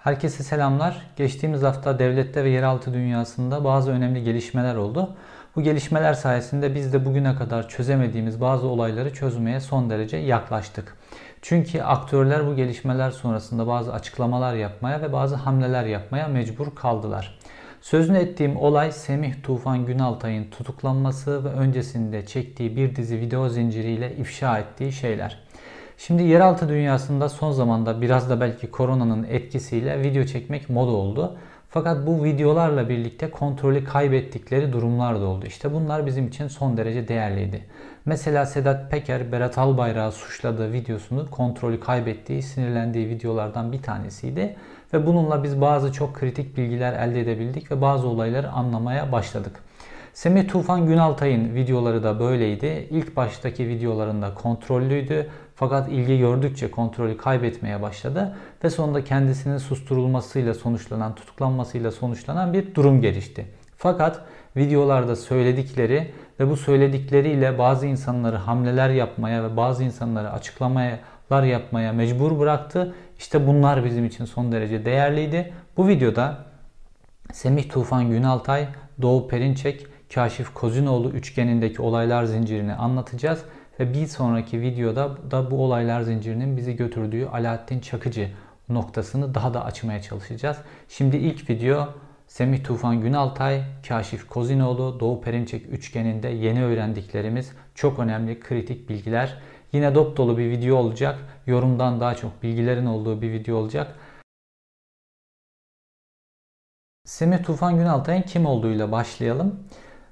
Herkese selamlar. Geçtiğimiz hafta devlette ve yeraltı dünyasında bazı önemli gelişmeler oldu. Bu gelişmeler sayesinde biz de bugüne kadar çözemediğimiz bazı olayları çözmeye son derece yaklaştık. Çünkü aktörler bu gelişmeler sonrasında bazı açıklamalar yapmaya ve bazı hamleler yapmaya mecbur kaldılar. Sözünü ettiğim olay Semih Tufan Günaltay'ın tutuklanması ve öncesinde çektiği bir dizi video zinciriyle ifşa ettiği şeyler. Şimdi yeraltı dünyasında son zamanda biraz da belki koronanın etkisiyle video çekmek moda oldu. Fakat bu videolarla birlikte kontrolü kaybettikleri durumlar da oldu. İşte bunlar bizim için son derece değerliydi. Mesela Sedat Peker Berat Albayrak'ı suçladığı videosunu kontrolü kaybettiği, sinirlendiği videolardan bir tanesiydi. Ve bununla biz bazı çok kritik bilgiler elde edebildik ve bazı olayları anlamaya başladık. Semih Tufan Günaltay'ın videoları da böyleydi. İlk baştaki videolarında kontrollüydü fakat ilgi gördükçe kontrolü kaybetmeye başladı ve sonunda kendisinin susturulmasıyla sonuçlanan, tutuklanmasıyla sonuçlanan bir durum gelişti. Fakat videolarda söyledikleri ve bu söyledikleriyle bazı insanları hamleler yapmaya ve bazı insanları açıklamalar yapmaya mecbur bıraktı. İşte bunlar bizim için son derece değerliydi. Bu videoda Semih Tufan Günaltay, Doğu Perinçek, Kaşif Kozinoğlu üçgenindeki olaylar zincirini anlatacağız. Ve bir sonraki videoda da bu olaylar zincirinin bizi götürdüğü Alaaddin Çakıcı noktasını daha da açmaya çalışacağız. Şimdi ilk video Semih Tufan Günaltay, Kaşif Kozinoğlu, Doğu Perinçek üçgeninde yeni öğrendiklerimiz çok önemli kritik bilgiler. Yine dop dolu bir video olacak. Yorumdan daha çok bilgilerin olduğu bir video olacak. Semih Tufan Günaltay'ın kim olduğuyla başlayalım.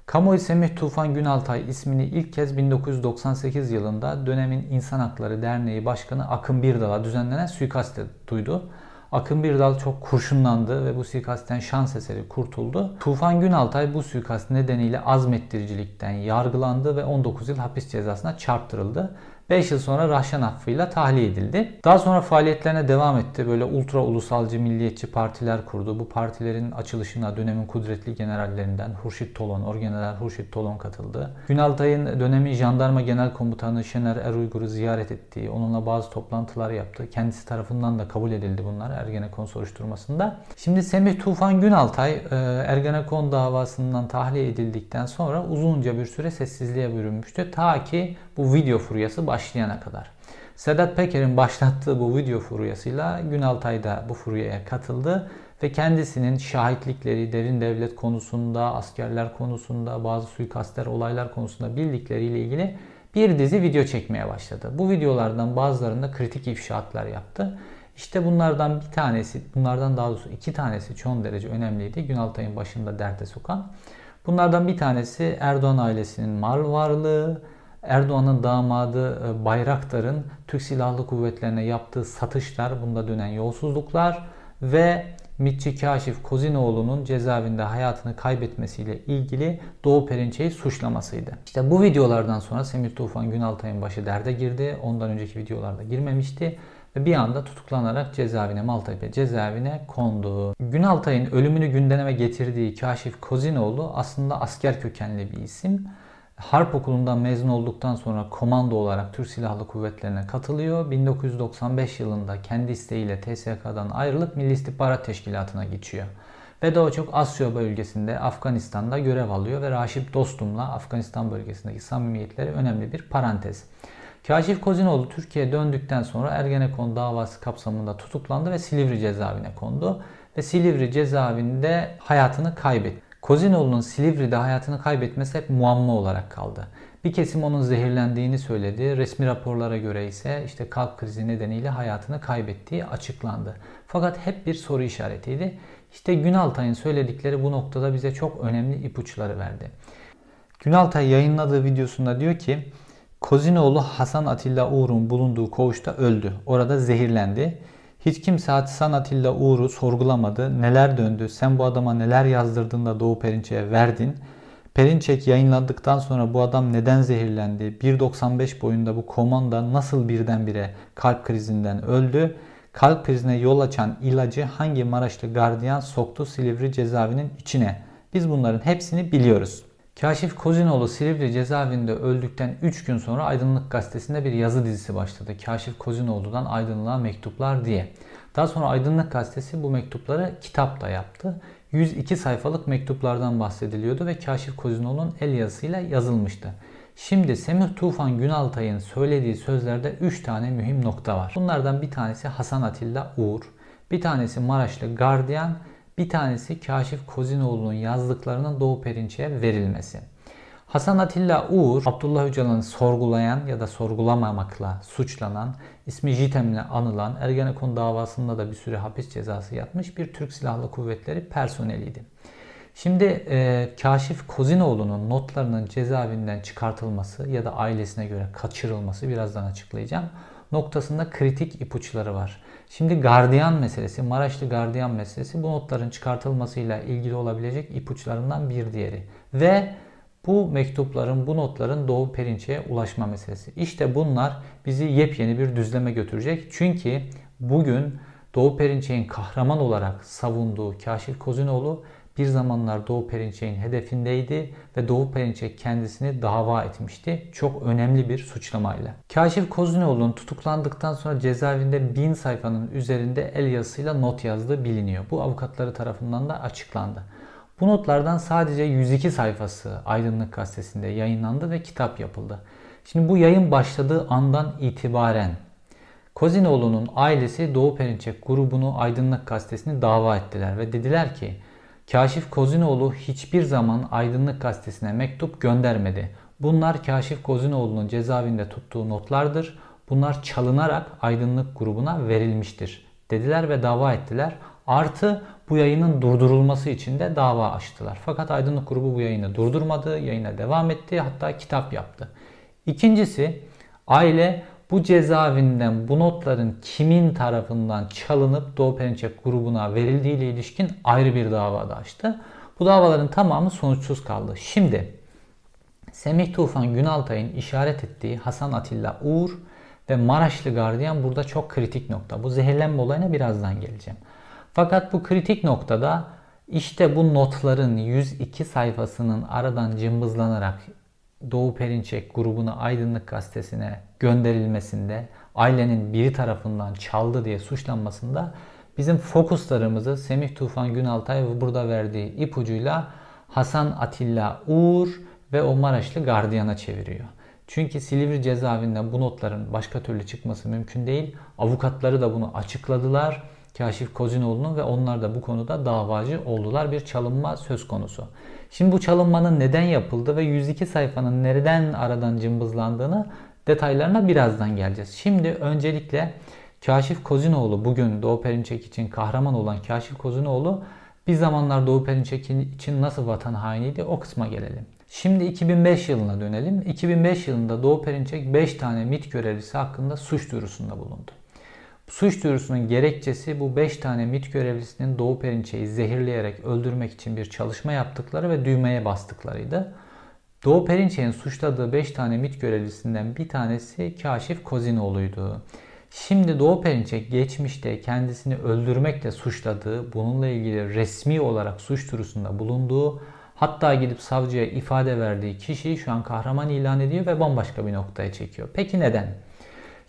Kamuoyu Semih Tufan Günaltay ismini ilk kez 1998 yılında dönemin İnsan Hakları Derneği Başkanı Akın Birdal'a düzenlenen suikaste duydu. Akın Birdal çok kurşunlandı ve bu suikastten şans eseri kurtuldu. Tufan Günaltay bu suikast nedeniyle azmettiricilikten yargılandı ve 19 yıl hapis cezasına çarptırıldı. 5 yıl sonra Rahşan affıyla tahliye edildi. Daha sonra faaliyetlerine devam etti. Böyle ultra ulusalcı milliyetçi partiler kurdu. Bu partilerin açılışına dönemin kudretli generallerinden Hurşit Tolon, Orgeneral Hurşit Tolon katıldı. Günaltay'ın dönemin jandarma genel komutanı Şener Eruygur'u ziyaret ettiği, onunla bazı toplantılar yaptı. Kendisi tarafından da kabul edildi bunlar Ergenekon soruşturmasında. Şimdi Semih Tufan Günaltay e, Ergenekon davasından tahliye edildikten sonra uzunca bir süre sessizliğe bürünmüştü. Ta ki bu video furyası başlayana kadar. Sedat Peker'in başlattığı bu video furyasıyla Günaltay da bu furyaya katıldı ve kendisinin şahitlikleri derin devlet konusunda, askerler konusunda, bazı suikastler, olaylar konusunda bildikleriyle ilgili bir dizi video çekmeye başladı. Bu videolardan bazılarında kritik ifşaatlar yaptı. İşte bunlardan bir tanesi, bunlardan daha doğrusu iki tanesi çok derece önemliydi. Günaltay'ın başında derde sokan. Bunlardan bir tanesi Erdoğan ailesinin mal varlığı, Erdoğan'ın damadı e, Bayraktar'ın Türk Silahlı Kuvvetlerine yaptığı satışlar, bunda dönen yolsuzluklar ve Mitçi Kaşif Kozinoğlu'nun cezaevinde hayatını kaybetmesiyle ilgili Doğu Perinçe'yi suçlamasıydı. İşte bu videolardan sonra Semih Tufan Günaltay'ın başı derde girdi. Ondan önceki videolarda girmemişti ve bir anda tutuklanarak cezaevine Maltepe cezaevine kondu. Günaltay'ın ölümünü gündeme getirdiği Kaşif Kozinoğlu aslında asker kökenli bir isim. Harp Okulu'ndan mezun olduktan sonra komando olarak Türk Silahlı Kuvvetleri'ne katılıyor. 1995 yılında kendi isteğiyle TSK'dan ayrılıp Milli İstihbarat Teşkilatı'na geçiyor. Ve daha çok Asya bölgesinde Afganistan'da görev alıyor ve Raşip Dostum'la Afganistan bölgesindeki samimiyetleri önemli bir parantez. Kaşif Kozinoğlu Türkiye'ye döndükten sonra Ergenekon davası kapsamında tutuklandı ve Silivri cezaevine kondu. Ve Silivri cezaevinde hayatını kaybetti. Kozinoğlu'nun Silivri'de hayatını kaybetmesi hep muamma olarak kaldı. Bir kesim onun zehirlendiğini söyledi. Resmi raporlara göre ise işte kalp krizi nedeniyle hayatını kaybettiği açıklandı. Fakat hep bir soru işaretiydi. İşte Günaltay'ın söyledikleri bu noktada bize çok önemli ipuçları verdi. Günaltay yayınladığı videosunda diyor ki Kozinoğlu Hasan Atilla Uğur'un bulunduğu koğuşta öldü. Orada zehirlendi. Hiç kimse Hatisan Atilla Uğur'u sorgulamadı. Neler döndü? Sen bu adama neler yazdırdın da Doğu Perinçek'e verdin? Perinçek yayınlandıktan sonra bu adam neden zehirlendi? 1.95 boyunda bu komanda nasıl birdenbire kalp krizinden öldü? Kalp krizine yol açan ilacı hangi Maraşlı gardiyan soktu Silivri cezaevinin içine? Biz bunların hepsini biliyoruz. Kaşif Kozinoğlu Silivri cezaevinde öldükten 3 gün sonra Aydınlık Gazetesi'nde bir yazı dizisi başladı. Kaşif Kozinoğlu'dan Aydınlığa Mektuplar diye. Daha sonra Aydınlık Gazetesi bu mektupları kitap da yaptı. 102 sayfalık mektuplardan bahsediliyordu ve Kaşif Kozinoğlu'nun el yazısıyla yazılmıştı. Şimdi Semih Tufan Günaltay'ın söylediği sözlerde 3 tane mühim nokta var. Bunlardan bir tanesi Hasan Atilla Uğur, bir tanesi Maraşlı Gardiyan, bir tanesi Kaşif Kozinoğlu'nun yazdıklarının Doğu Perinçek'e verilmesi. Hasan Atilla Uğur, Abdullah Öcalan'ı sorgulayan ya da sorgulamamakla suçlanan, ismi Jitem'le anılan, Ergenekon davasında da bir süre hapis cezası yatmış bir Türk Silahlı Kuvvetleri personeliydi. Şimdi e, Kaşif Kozinoğlu'nun notlarının cezaevinden çıkartılması ya da ailesine göre kaçırılması birazdan açıklayacağım noktasında kritik ipuçları var. Şimdi gardiyan meselesi, Maraşlı gardiyan meselesi bu notların çıkartılmasıyla ilgili olabilecek ipuçlarından bir diğeri. Ve bu mektupların, bu notların Doğu Perinçek'e ulaşma meselesi. İşte bunlar bizi yepyeni bir düzleme götürecek. Çünkü bugün Doğu Perinçek'in kahraman olarak savunduğu Kaşif Kozinoğlu bir zamanlar Doğu Perinçek'in hedefindeydi ve Doğu Perinçek kendisini dava etmişti. Çok önemli bir suçlamayla. Kaşif Kozinoğlu'nun tutuklandıktan sonra cezaevinde bin sayfanın üzerinde el yazısıyla not yazdığı biliniyor. Bu avukatları tarafından da açıklandı. Bu notlardan sadece 102 sayfası Aydınlık Gazetesi'nde yayınlandı ve kitap yapıldı. Şimdi bu yayın başladığı andan itibaren Kozinoğlu'nun ailesi Doğu Perinçek grubunu Aydınlık Gazetesi'ni dava ettiler ve dediler ki Kaşif Kozinoğlu hiçbir zaman Aydınlık Gazetesi'ne mektup göndermedi. Bunlar Kaşif Kozinoğlu'nun cezaevinde tuttuğu notlardır. Bunlar çalınarak Aydınlık grubuna verilmiştir dediler ve dava ettiler. Artı bu yayının durdurulması için de dava açtılar. Fakat Aydınlık grubu bu yayını durdurmadı, yayına devam etti, hatta kitap yaptı. İkincisi aile bu cezaevinden bu notların kimin tarafından çalınıp Doğu Perinçek grubuna verildiği ile ilişkin ayrı bir dava da açtı. Bu davaların tamamı sonuçsuz kaldı. Şimdi Semih Tufan Günaltay'ın işaret ettiği Hasan Atilla Uğur ve Maraşlı Gardiyan burada çok kritik nokta. Bu zehirlenme olayına birazdan geleceğim. Fakat bu kritik noktada işte bu notların 102 sayfasının aradan cımbızlanarak Doğu Perinçek grubuna Aydınlık Gazetesi'ne gönderilmesinde ailenin biri tarafından çaldı diye suçlanmasında bizim fokuslarımızı Semih Tufan Günaltay burada verdiği ipucuyla Hasan Atilla Uğur ve o Maraşlı gardiyana çeviriyor. Çünkü Silivri cezaevinden bu notların başka türlü çıkması mümkün değil. Avukatları da bunu açıkladılar. Kaşif Kozinoğlu'nun ve onlar da bu konuda davacı oldular. Bir çalınma söz konusu. Şimdi bu çalınmanın neden yapıldı ve 102 sayfanın nereden aradan cımbızlandığını detaylarına birazdan geleceğiz. Şimdi öncelikle Kaşif Kozinoğlu bugün Doğu Perinçek için kahraman olan Kaşif Kozinoğlu bir zamanlar Doğu Perinçek için nasıl vatan hainiydi o kısma gelelim. Şimdi 2005 yılına dönelim. 2005 yılında Doğu Perinçek 5 tane MIT görevlisi hakkında suç duyurusunda bulundu. Suç duyurusunun gerekçesi bu 5 tane MIT görevlisinin Doğu Perinçek'i zehirleyerek öldürmek için bir çalışma yaptıkları ve düğmeye bastıklarıydı. Doğu Perinçek'in suçladığı 5 tane MIT görevlisinden bir tanesi Kaşif Kozinoğlu'ydu. Şimdi Doğu Perinçek geçmişte kendisini öldürmekle suçladığı, bununla ilgili resmi olarak suç duyurusunda bulunduğu, hatta gidip savcıya ifade verdiği kişiyi şu an kahraman ilan ediyor ve bambaşka bir noktaya çekiyor. Peki neden?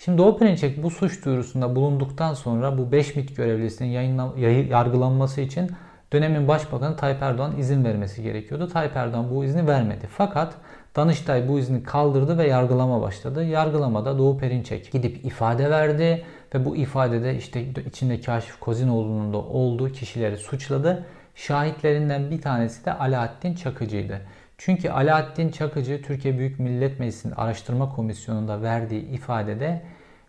Şimdi Doğu Perinçek bu suç duyurusunda bulunduktan sonra bu 5 MIT görevlisinin yayınla, yargılanması için dönemin başbakanı Tayyip Erdoğan izin vermesi gerekiyordu. Tayyip Erdoğan bu izni vermedi. Fakat Danıştay bu izni kaldırdı ve yargılama başladı. Yargılamada Doğu Perinçek gidip ifade verdi ve bu ifadede işte içinde Kaşif Kozinoğlu'nun da olduğu kişileri suçladı. Şahitlerinden bir tanesi de Alaaddin Çakıcı'ydı. Çünkü Alaaddin Çakıcı Türkiye Büyük Millet Meclisi'nin araştırma komisyonunda verdiği ifadede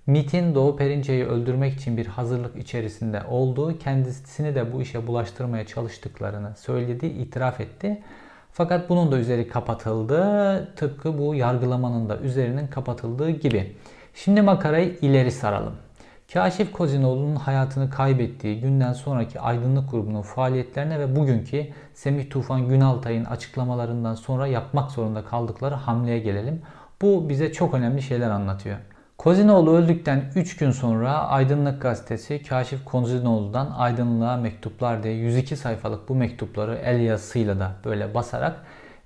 MIT'in Doğu Perinçe'yi öldürmek için bir hazırlık içerisinde olduğu, kendisini de bu işe bulaştırmaya çalıştıklarını söyledi, itiraf etti. Fakat bunun da üzeri kapatıldı. Tıpkı bu yargılamanın da üzerinin kapatıldığı gibi. Şimdi makarayı ileri saralım. Kaşif Kozinoğlu'nun hayatını kaybettiği günden sonraki aydınlık grubunun faaliyetlerine ve bugünkü Semih Tufan Günaltay'ın açıklamalarından sonra yapmak zorunda kaldıkları hamleye gelelim. Bu bize çok önemli şeyler anlatıyor. Kozinoğlu öldükten 3 gün sonra Aydınlık Gazetesi Kaşif Kozinoğlu'dan Aydınlığa Mektuplar diye 102 sayfalık bu mektupları el yazısıyla da böyle basarak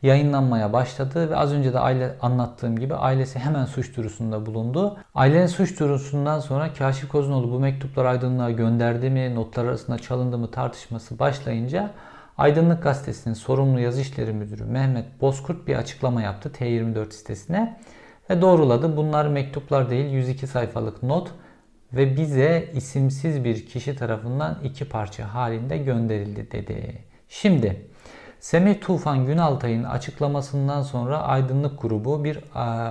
yayınlanmaya başladı ve az önce de aile anlattığım gibi ailesi hemen suç duyurusunda bulundu. Ailenin suç duyurusundan sonra Kaşif Kozunoğlu bu mektupları aydınlığa gönderdi mi, notlar arasında çalındı mı tartışması başlayınca Aydınlık Gazetesi'nin sorumlu yazı işleri müdürü Mehmet Bozkurt bir açıklama yaptı T24 sitesine ve doğruladı. Bunlar mektuplar değil 102 sayfalık not ve bize isimsiz bir kişi tarafından iki parça halinde gönderildi dedi. Şimdi Semih Tufan Günaltay'ın açıklamasından sonra Aydınlık grubu bir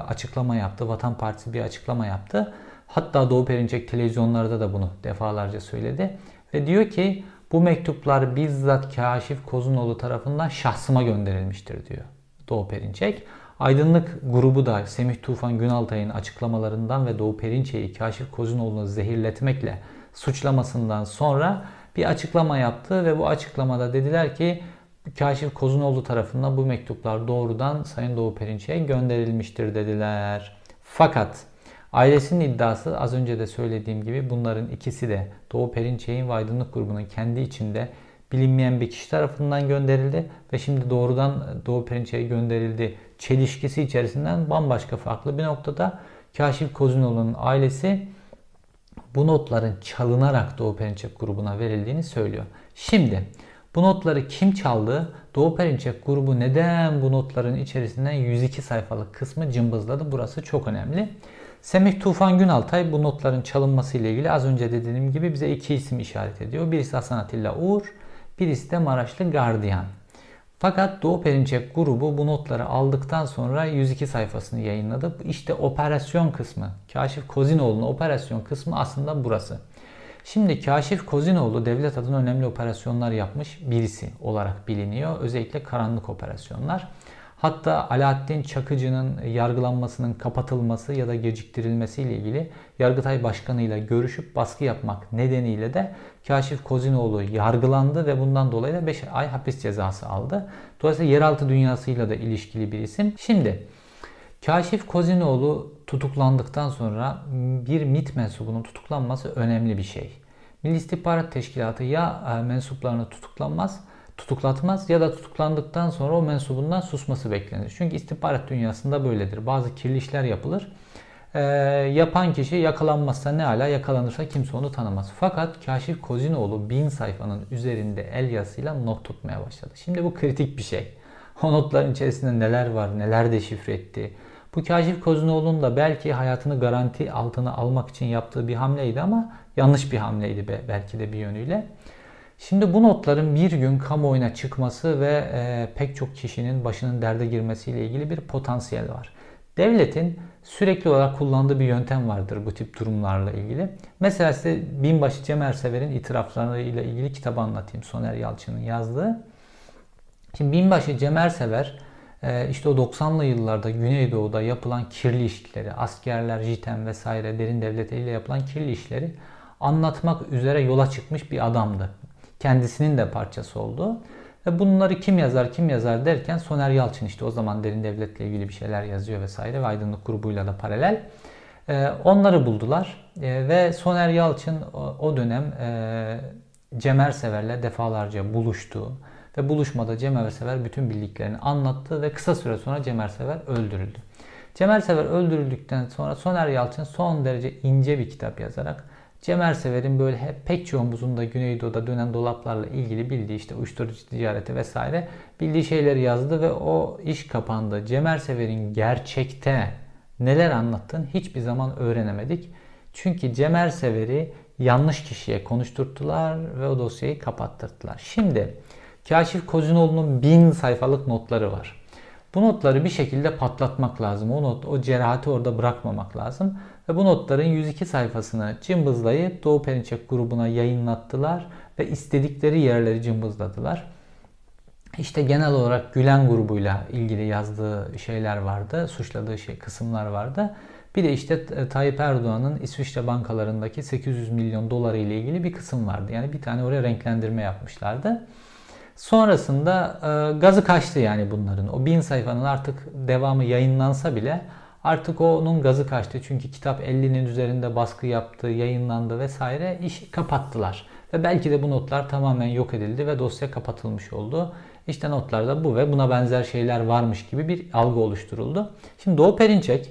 açıklama yaptı. Vatan Partisi bir açıklama yaptı. Hatta Doğu Perinçek televizyonlarda da bunu defalarca söyledi. Ve diyor ki bu mektuplar bizzat Kaşif Kozunoğlu tarafından şahsıma gönderilmiştir diyor Doğu Perinçek. Aydınlık grubu da Semih Tufan Günaltay'ın açıklamalarından ve Doğu Perinçek'i Kaşif Kozunoğlu'nu zehirletmekle suçlamasından sonra bir açıklama yaptı ve bu açıklamada dediler ki Kaşif Kozunoğlu tarafından bu mektuplar doğrudan Sayın Doğu Perinçek'e gönderilmiştir dediler. Fakat ailesinin iddiası az önce de söylediğim gibi bunların ikisi de Doğu Perinçek'in ve Aydınlık grubunun kendi içinde bilinmeyen bir kişi tarafından gönderildi ve şimdi doğrudan Doğu Perinçek'e gönderildi çelişkisi içerisinden bambaşka farklı bir noktada Kaşif Kozunoğlu'nun ailesi bu notların çalınarak Doğu Perinçek grubuna verildiğini söylüyor. Şimdi bu notları kim çaldı? Doğu Perinçek grubu neden bu notların içerisinden 102 sayfalık kısmı cımbızladı? Burası çok önemli. Semih Tufan Günaltay bu notların çalınması ile ilgili az önce dediğim gibi bize iki isim işaret ediyor. Birisi Hasan Atilla Uğur, birisi de Maraşlı Gardiyan. Fakat Doğu Perinçek grubu bu notları aldıktan sonra 102 sayfasını yayınladı. İşte operasyon kısmı, Kaşif Kozinoğlu'nun operasyon kısmı aslında burası. Şimdi Kaşif Kozinoğlu devlet adına önemli operasyonlar yapmış birisi olarak biliniyor. Özellikle karanlık operasyonlar. Hatta Alaaddin Çakıcı'nın yargılanmasının kapatılması ya da geciktirilmesi ile ilgili Yargıtay Başkanı ile görüşüp baskı yapmak nedeniyle de Kaşif Kozinoğlu yargılandı ve bundan dolayı da 5 ay hapis cezası aldı. Dolayısıyla yeraltı dünyasıyla da ilişkili bir isim. Şimdi Kaşif Kozinoğlu tutuklandıktan sonra bir MIT mensubunun tutuklanması önemli bir şey. Milli İstihbarat Teşkilatı ya e, mensuplarını tutuklanmaz, tutuklatmaz ya da tutuklandıktan sonra o mensubundan susması beklenir. Çünkü istihbarat dünyasında böyledir. Bazı kirli işler yapılır. E, yapan kişi yakalanmazsa ne ala yakalanırsa kimse onu tanımaz. Fakat Kaşif Kozinoğlu bin sayfanın üzerinde el yazısıyla not tutmaya başladı. Şimdi bu kritik bir şey. O notların içerisinde neler var, neler deşifre etti, bu Kaşif Kozinoğlu'nun da belki hayatını garanti altına almak için yaptığı bir hamleydi ama yanlış bir hamleydi belki de bir yönüyle. Şimdi bu notların bir gün kamuoyuna çıkması ve e, pek çok kişinin başının derde girmesiyle ilgili bir potansiyel var. Devletin sürekli olarak kullandığı bir yöntem vardır bu tip durumlarla ilgili. Mesela size Binbaşı Cem Ersever'in itiraflarıyla ilgili kitabı anlatayım. Soner Yalçın'ın yazdığı. Şimdi Binbaşı Cem Ersever işte o 90'lı yıllarda Güneydoğu'da yapılan kirli işleri, askerler, JITEM vesaire derin devlet ile yapılan kirli işleri anlatmak üzere yola çıkmış bir adamdı. Kendisinin de parçası oldu. Ve bunları kim yazar kim yazar derken Soner Yalçın işte o zaman derin devletle ilgili bir şeyler yazıyor vesaire ve aydınlık grubuyla da paralel. Ee, onları buldular ee, ve Soner Yalçın o dönem e, Cemer Sever'le defalarca buluştu. Ve buluşmada Cem Ersever bütün bildiklerini anlattı ve kısa süre sonra Cem Ersever öldürüldü. Cem Ersever öldürüldükten sonra Soner Yalçın son derece ince bir kitap yazarak Cem Ersever'in böyle hep pek çoğumuzun da Güneydoğu'da dönen dolaplarla ilgili bildiği işte uyuşturucu ticareti vesaire bildiği şeyleri yazdı ve o iş kapandı. Cem Ersever'in gerçekte neler anlattığını hiçbir zaman öğrenemedik. Çünkü Cem Ersever'i yanlış kişiye konuşturttular ve o dosyayı kapattırdılar. Şimdi Kaşif Kozinoğlu'nun bin sayfalık notları var. Bu notları bir şekilde patlatmak lazım. O not, o cerahati orada bırakmamak lazım. Ve bu notların 102 sayfasını cımbızlayıp Doğu Perinçek grubuna yayınlattılar ve istedikleri yerleri cımbızladılar. İşte genel olarak Gülen grubuyla ilgili yazdığı şeyler vardı, suçladığı şey kısımlar vardı. Bir de işte Tayyip Erdoğan'ın İsviçre bankalarındaki 800 milyon doları ile ilgili bir kısım vardı. Yani bir tane oraya renklendirme yapmışlardı. Sonrasında e, gazı kaçtı yani bunların. O bin sayfanın artık devamı yayınlansa bile artık onun gazı kaçtı. Çünkü kitap 50'nin üzerinde baskı yaptı, yayınlandı vesaire. iş kapattılar. Ve belki de bu notlar tamamen yok edildi ve dosya kapatılmış oldu. İşte notlarda bu ve buna benzer şeyler varmış gibi bir algı oluşturuldu. Şimdi Doğu Perinçek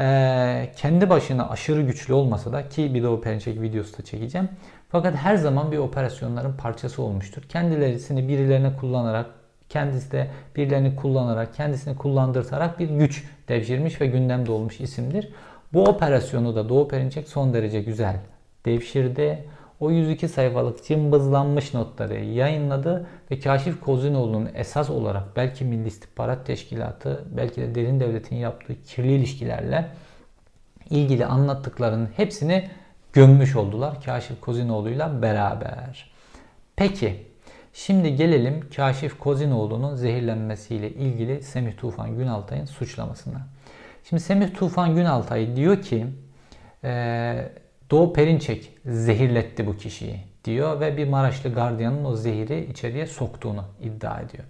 e, kendi başına aşırı güçlü olmasa da ki bir Doğu Perinçek videosu da çekeceğim. Fakat her zaman bir operasyonların parçası olmuştur. Kendilerini birilerine kullanarak, kendisi de birilerini kullanarak, kendisini kullandırtarak bir güç devşirmiş ve gündemde olmuş isimdir. Bu operasyonu da Doğu Perinçek son derece güzel devşirdi. O 102 sayfalık cımbızlanmış notları yayınladı ve Kaşif Kozinoğlu'nun esas olarak belki Milli İstihbarat Teşkilatı, belki de derin devletin yaptığı kirli ilişkilerle ilgili anlattıklarının hepsini gömmüş oldular Kaşif Kozinoğlu'yla beraber. Peki şimdi gelelim Kaşif Kozinoğlu'nun zehirlenmesiyle ilgili Semih Tufan Günaltay'ın suçlamasına. Şimdi Semih Tufan Günaltay diyor ki e, Doğu Perinçek zehirletti bu kişiyi diyor ve bir Maraşlı gardiyanın o zehiri içeriye soktuğunu iddia ediyor.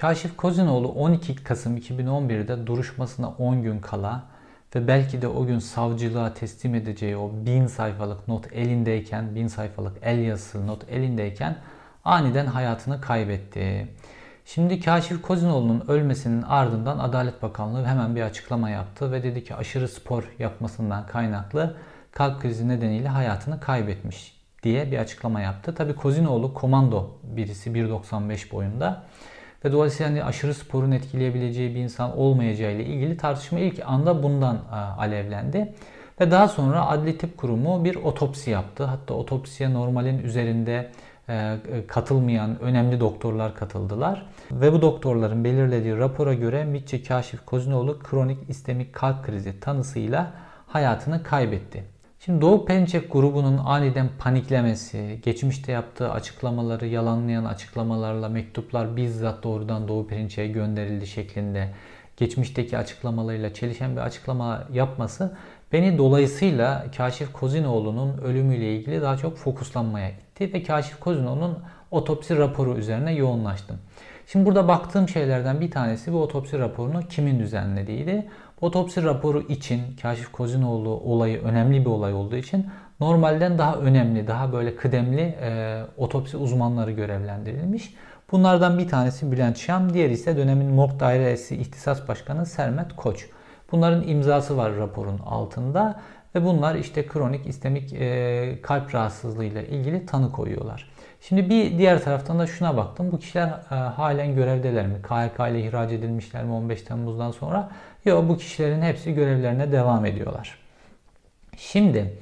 Kaşif Kozinoğlu 12 Kasım 2011'de duruşmasına 10 gün kala ve belki de o gün savcılığa teslim edeceği o bin sayfalık not elindeyken, bin sayfalık el yazısı not elindeyken aniden hayatını kaybetti. Şimdi Kaşif Kozinoğlu'nun ölmesinin ardından Adalet Bakanlığı hemen bir açıklama yaptı ve dedi ki aşırı spor yapmasından kaynaklı kalp krizi nedeniyle hayatını kaybetmiş diye bir açıklama yaptı. Tabi Kozinoğlu komando birisi 1.95 boyunda ve dolayısıyla hani aşırı sporun etkileyebileceği bir insan olmayacağı ile ilgili tartışma ilk anda bundan e, alevlendi. Ve daha sonra Adli Tıp Kurumu bir otopsi yaptı. Hatta otopsiye normalin üzerinde e, e, katılmayan önemli doktorlar katıldılar. Ve bu doktorların belirlediği rapora göre Mitçe Kaşif Kozinoğlu kronik istemik kalp krizi tanısıyla hayatını kaybetti. Şimdi Doğu Perinçek grubunun aniden paniklemesi, geçmişte yaptığı açıklamaları yalanlayan açıklamalarla mektuplar bizzat doğrudan Doğu Perinçek'e gönderildi şeklinde geçmişteki açıklamalarıyla çelişen bir açıklama yapması beni dolayısıyla Kaşif Kozinoğlu'nun ölümüyle ilgili daha çok fokuslanmaya itti ve Kaşif Kozinoğlu'nun otopsi raporu üzerine yoğunlaştım. Şimdi burada baktığım şeylerden bir tanesi bu otopsi raporunu kimin düzenlediğiydi. Otopsi raporu için Kaşif Kozinoğlu olayı önemli bir olay olduğu için normalden daha önemli, daha böyle kıdemli e, otopsi uzmanları görevlendirilmiş. Bunlardan bir tanesi Bülent Şam, diğeri ise dönemin Morg Dairesi İhtisas Başkanı Sermet Koç. Bunların imzası var raporun altında ve bunlar işte kronik istemik e, kalp rahatsızlığıyla ilgili tanı koyuyorlar. Şimdi bir diğer taraftan da şuna baktım. Bu kişiler e, halen görevdeler mi? KHK ile ihraç edilmişler mi 15 Temmuz'dan sonra? Yok bu kişilerin hepsi görevlerine devam ediyorlar. Şimdi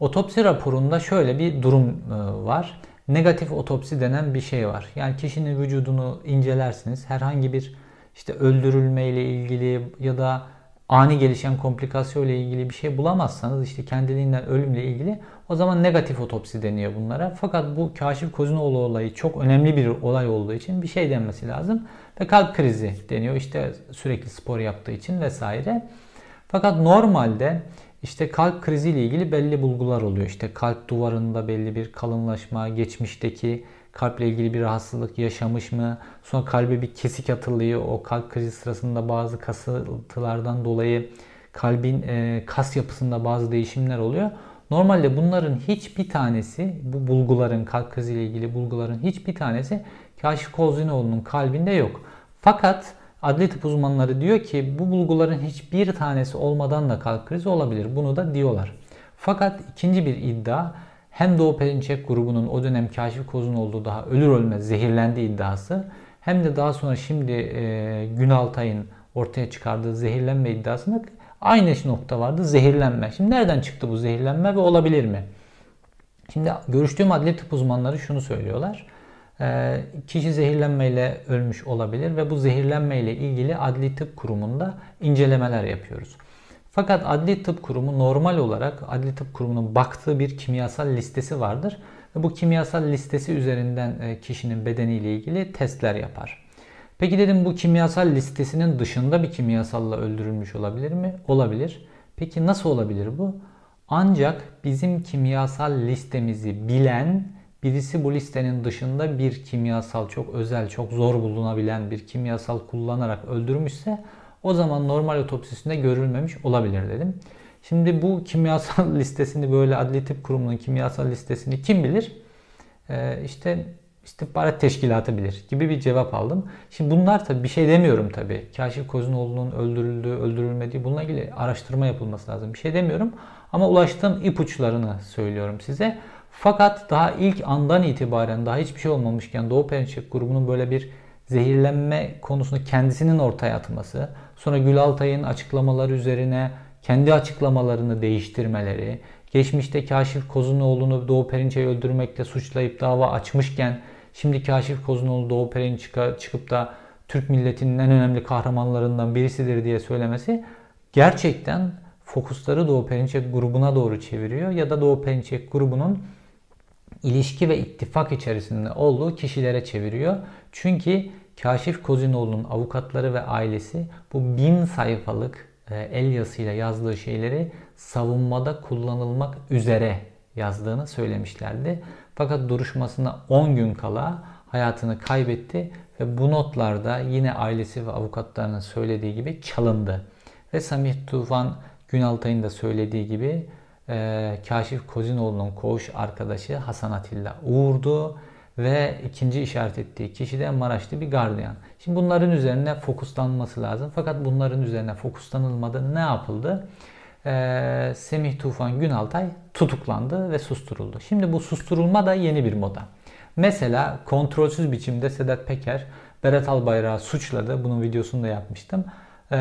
otopsi raporunda şöyle bir durum e, var. Negatif otopsi denen bir şey var. Yani kişinin vücudunu incelersiniz. Herhangi bir işte öldürülme ile ilgili ya da ani gelişen komplikasyon ile ilgili bir şey bulamazsanız işte kendiliğinden ölümle ilgili o zaman negatif otopsi deniyor bunlara. Fakat bu Kaşif Kozinoğlu olayı çok önemli bir olay olduğu için bir şey denmesi lazım. Ve kalp krizi deniyor işte sürekli spor yaptığı için vesaire. Fakat normalde işte kalp krizi ile ilgili belli bulgular oluyor. İşte kalp duvarında belli bir kalınlaşma, geçmişteki kalple ilgili bir rahatsızlık yaşamış mı? Sonra kalbe bir kesik atılıyor. O kalp krizi sırasında bazı kasıntılardan dolayı kalbin e, kas yapısında bazı değişimler oluyor. Normalde bunların hiçbir tanesi, bu bulguların, kalp krizi ile ilgili bulguların hiçbir tanesi Kaşif Kozinoğlu'nun kalbinde yok. Fakat adli tıp uzmanları diyor ki bu bulguların hiçbir tanesi olmadan da kalp krizi olabilir. Bunu da diyorlar. Fakat ikinci bir iddia hem Doğu Perinçek grubunun o dönem Kaşif Koz'un olduğu daha ölür ölmez zehirlendi iddiası hem de daha sonra şimdi e, Günaltay'ın ortaya çıkardığı zehirlenme iddiasında aynı nokta vardı zehirlenme. Şimdi nereden çıktı bu zehirlenme ve olabilir mi? Şimdi görüştüğüm adli tıp uzmanları şunu söylüyorlar. E, kişi zehirlenmeyle ölmüş olabilir ve bu zehirlenmeyle ilgili adli tıp kurumunda incelemeler yapıyoruz. Fakat Adli Tıp Kurumu normal olarak Adli Tıp Kurumu'nun baktığı bir kimyasal listesi vardır. Ve bu kimyasal listesi üzerinden e, kişinin bedeniyle ilgili testler yapar. Peki dedim bu kimyasal listesinin dışında bir kimyasalla öldürülmüş olabilir mi? Olabilir. Peki nasıl olabilir bu? Ancak bizim kimyasal listemizi bilen birisi bu listenin dışında bir kimyasal çok özel, çok zor bulunabilen bir kimyasal kullanarak öldürmüşse o zaman normal otopsisinde görülmemiş olabilir dedim. Şimdi bu kimyasal listesini böyle Adli Tıp Kurumu'nun kimyasal listesini kim bilir? e, işte istihbarat teşkilatı bilir gibi bir cevap aldım. Şimdi bunlar tabii bir şey demiyorum tabii. Kaşif Kozunoğlu'nun öldürüldüğü, öldürülmediği bununla ilgili araştırma yapılması lazım. Bir şey demiyorum ama ulaştığım ipuçlarını söylüyorum size. Fakat daha ilk andan itibaren daha hiçbir şey olmamışken Doğu Perinçek grubunun böyle bir zehirlenme konusunu kendisinin ortaya atması, sonra Gül Altay'ın açıklamaları üzerine kendi açıklamalarını değiştirmeleri, geçmişte Kaşif Kozunoğlu'nu Doğu Perinçek'i öldürmekle suçlayıp dava açmışken şimdi Kaşif Kozunoğlu Doğu Perinçek'e çıkıp da Türk milletinin en önemli kahramanlarından birisidir diye söylemesi gerçekten fokusları Doğu Perinçek grubuna doğru çeviriyor ya da Doğu Perinçek grubunun ilişki ve ittifak içerisinde olduğu kişilere çeviriyor. Çünkü Kaşif Kozinoğlu'nun avukatları ve ailesi bu bin sayfalık e, el yazısıyla yazdığı şeyleri savunmada kullanılmak üzere yazdığını söylemişlerdi. Fakat duruşmasına 10 gün kala hayatını kaybetti ve bu notlarda yine ailesi ve avukatlarının söylediği gibi çalındı. Ve Samih Tufan Günaltay'ın da söylediği gibi e, Kaşif Kozinoğlu'nun koğuş arkadaşı Hasan Atilla Uğur'du ve ikinci işaret ettiği kişi de Maraşlı bir gardiyan. Şimdi bunların üzerine fokuslanması lazım. Fakat bunların üzerine fokuslanılmadı. Ne yapıldı? Ee, Semih Tufan Günaltay tutuklandı ve susturuldu. Şimdi bu susturulma da yeni bir moda. Mesela kontrolsüz biçimde Sedat Peker Berat Albayrak'ı suçladı. Bunun videosunu da yapmıştım. Ee,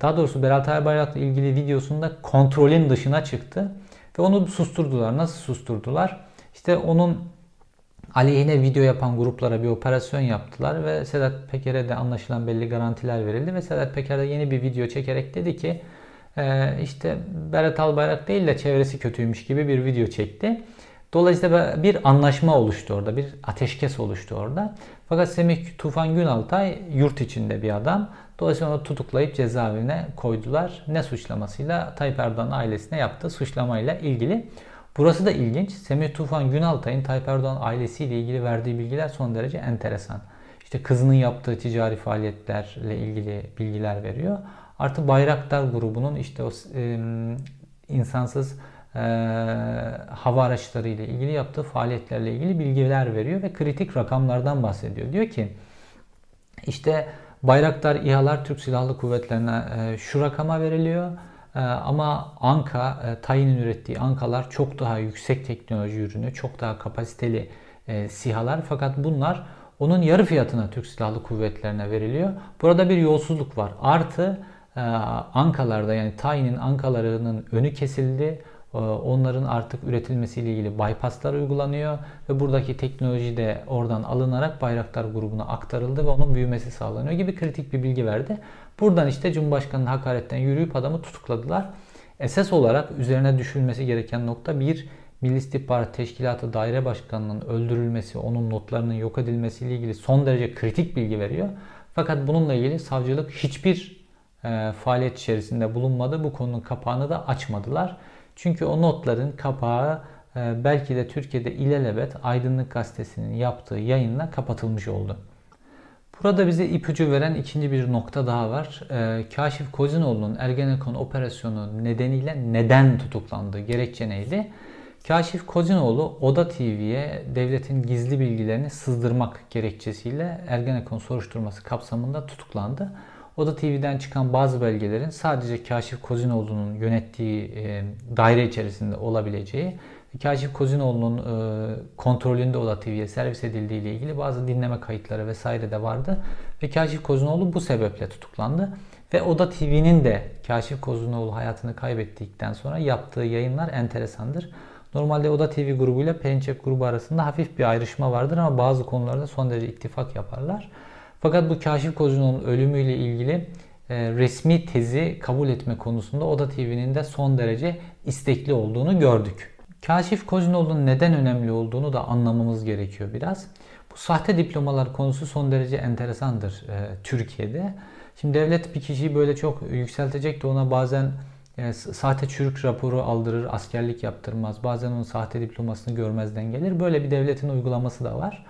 daha doğrusu Berat Albayrak'la ilgili videosunda kontrolün dışına çıktı. Ve onu susturdular. Nasıl susturdular? İşte onun aleyhine video yapan gruplara bir operasyon yaptılar ve Sedat Peker'e de anlaşılan belli garantiler verildi ve Sedat Peker de yeni bir video çekerek dedi ki e, işte Berat Albayrak değil de çevresi kötüymüş gibi bir video çekti. Dolayısıyla bir anlaşma oluştu orada, bir ateşkes oluştu orada. Fakat Semih Tufan Günaltay yurt içinde bir adam. Dolayısıyla onu tutuklayıp cezaevine koydular. Ne suçlamasıyla? Tayyip Erdoğan ailesine yaptığı suçlamayla ilgili. Burası da ilginç. Semih Tufan Günaltay'ın Tayyip Erdoğan ailesiyle ilgili verdiği bilgiler son derece enteresan. İşte kızının yaptığı ticari faaliyetlerle ilgili bilgiler veriyor. Artı Bayraktar grubunun işte o e, insansız e, hava araçları ile ilgili yaptığı faaliyetlerle ilgili bilgiler veriyor ve kritik rakamlardan bahsediyor. Diyor ki işte Bayraktar İHA'lar Türk Silahlı Kuvvetlerine e, şu rakama veriliyor. E, ama Anka, e, Tayin'in ürettiği Ankalar çok daha yüksek teknoloji ürünü, çok daha kapasiteli e, SİHA'lar. Fakat bunlar onun yarı fiyatına Türk Silahlı Kuvvetlerine veriliyor. Burada bir yolsuzluk var. Artı e, Ankalarda yani Tayin'in Ankalarının önü kesildi. E, onların artık üretilmesiyle ilgili bypasslar uygulanıyor ve buradaki teknoloji de oradan alınarak Bayraktar grubuna aktarıldı ve onun büyümesi sağlanıyor gibi kritik bir bilgi verdi. Buradan işte Cumhurbaşkanı'nın hakaretten yürüyüp adamı tutukladılar. Esas olarak üzerine düşülmesi gereken nokta bir Milli İstihbarat Teşkilatı Daire Başkanı'nın öldürülmesi, onun notlarının yok edilmesiyle ilgili son derece kritik bilgi veriyor. Fakat bununla ilgili savcılık hiçbir e, faaliyet içerisinde bulunmadı. Bu konunun kapağını da açmadılar. Çünkü o notların kapağı e, belki de Türkiye'de ilelebet Aydınlık Gazetesi'nin yaptığı yayınla kapatılmış oldu. Burada bize ipucu veren ikinci bir nokta daha var. E, Kaşif Kozinoğlu'nun Ergenekon operasyonu nedeniyle neden tutuklandığı gerekçe neydi? Kaşif Kozinoğlu Oda TV'ye devletin gizli bilgilerini sızdırmak gerekçesiyle Ergenekon soruşturması kapsamında tutuklandı. Oda TV'den çıkan bazı belgelerin sadece Kaşif Kozinoğlu'nun yönettiği e, daire içerisinde olabileceği Kaşif Kozinoğlu'nun e, kontrolünde Oda TV'ye servis edildiği ile ilgili bazı dinleme kayıtları vesaire de vardı. Ve Kaşif Kozinoğlu bu sebeple tutuklandı. Ve Oda TV'nin de Kaşif Kozinoğlu hayatını kaybettikten sonra yaptığı yayınlar enteresandır. Normalde Oda TV grubuyla Perinçek grubu arasında hafif bir ayrışma vardır ama bazı konularda son derece ittifak yaparlar. Fakat bu Kaşif Kozinoğlu'nun ölümüyle ilgili e, resmi tezi kabul etme konusunda Oda TV'nin de son derece istekli olduğunu gördük. Kaşif Kozinoğlu'nun neden önemli olduğunu da anlamamız gerekiyor biraz. Bu sahte diplomalar konusu son derece enteresandır e, Türkiye'de. Şimdi devlet bir kişiyi böyle çok yükseltecek de ona bazen e, sahte çürük raporu aldırır, askerlik yaptırmaz. Bazen onun sahte diplomasını görmezden gelir. Böyle bir devletin uygulaması da var.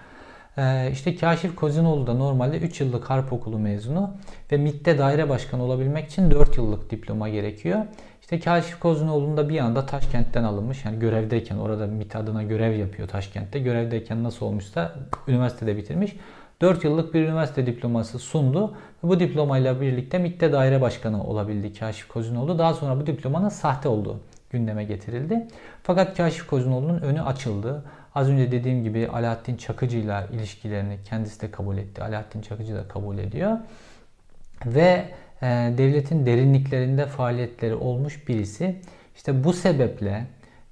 E, işte Kaşif Kozinoğlu da normalde 3 yıllık harp okulu mezunu ve MİT'te daire başkanı olabilmek için 4 yıllık diploma gerekiyor. İşte Kaşif Kozunoğlu'nun da bir anda Taşkent'ten alınmış. Yani görevdeyken orada MİT adına görev yapıyor Taşkent'te. Görevdeyken nasıl olmuşsa üniversitede bitirmiş. 4 yıllık bir üniversite diploması sundu. Bu diplomayla birlikte MİT'te daire başkanı olabildi Kaşif Kozunoğlu. Daha sonra bu diplomanın sahte olduğu gündeme getirildi. Fakat Kaşif Kozunoğlu'nun önü açıldı. Az önce dediğim gibi Alaaddin Çakıcı ile ilişkilerini kendisi de kabul etti. Alaaddin Çakıcı da kabul ediyor. Ve e, devletin derinliklerinde faaliyetleri olmuş birisi. İşte bu sebeple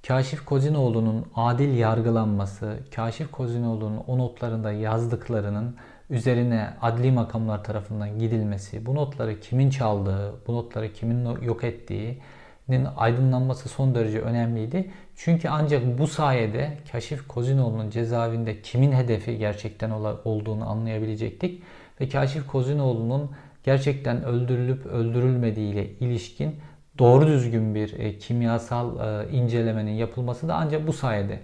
Kaşif Kozinoğlu'nun adil yargılanması, Kaşif Kozinoğlu'nun o notlarında yazdıklarının üzerine adli makamlar tarafından gidilmesi, bu notları kimin çaldığı, bu notları kimin yok ettiğinin aydınlanması son derece önemliydi. Çünkü ancak bu sayede Kaşif Kozinoğlu'nun cezaevinde kimin hedefi gerçekten olduğunu anlayabilecektik. Ve Kaşif Kozinoğlu'nun gerçekten öldürülüp öldürülmediği ile ilişkin doğru düzgün bir e, kimyasal e, incelemenin yapılması da ancak bu sayede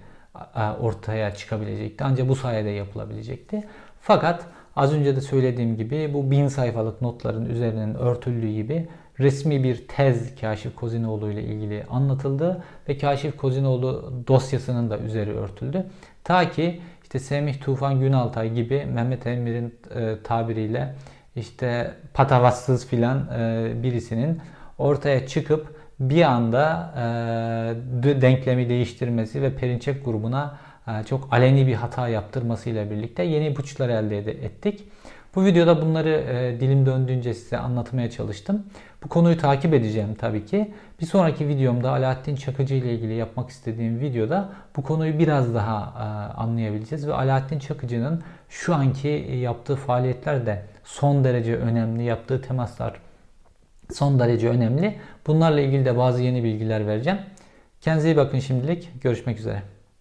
e, ortaya çıkabilecekti. Ancak bu sayede yapılabilecekti. Fakat az önce de söylediğim gibi bu bin sayfalık notların üzerinin örtüldüğü gibi resmi bir tez Kaşif Kozinoğlu ile ilgili anlatıldı ve Kaşif Kozinoğlu dosyasının da üzeri örtüldü. Ta ki işte Semih Tufan Günaltay gibi Mehmet Emir'in e, tabiriyle işte patavatsız filan e, birisinin ortaya çıkıp bir anda e, denklemi değiştirmesi ve Perinçek grubuna e, çok aleni bir hata yaptırmasıyla birlikte yeni ipuçlar elde ettik. Bu videoda bunları e, dilim döndüğünce size anlatmaya çalıştım. Bu konuyu takip edeceğim tabii ki. Bir sonraki videomda Alaaddin Çakıcı ile ilgili yapmak istediğim videoda bu konuyu biraz daha e, anlayabileceğiz ve Alaaddin Çakıcı'nın şu anki yaptığı faaliyetler de son derece önemli. Yaptığı temaslar son derece önemli. Bunlarla ilgili de bazı yeni bilgiler vereceğim. Kendinize iyi bakın şimdilik. Görüşmek üzere.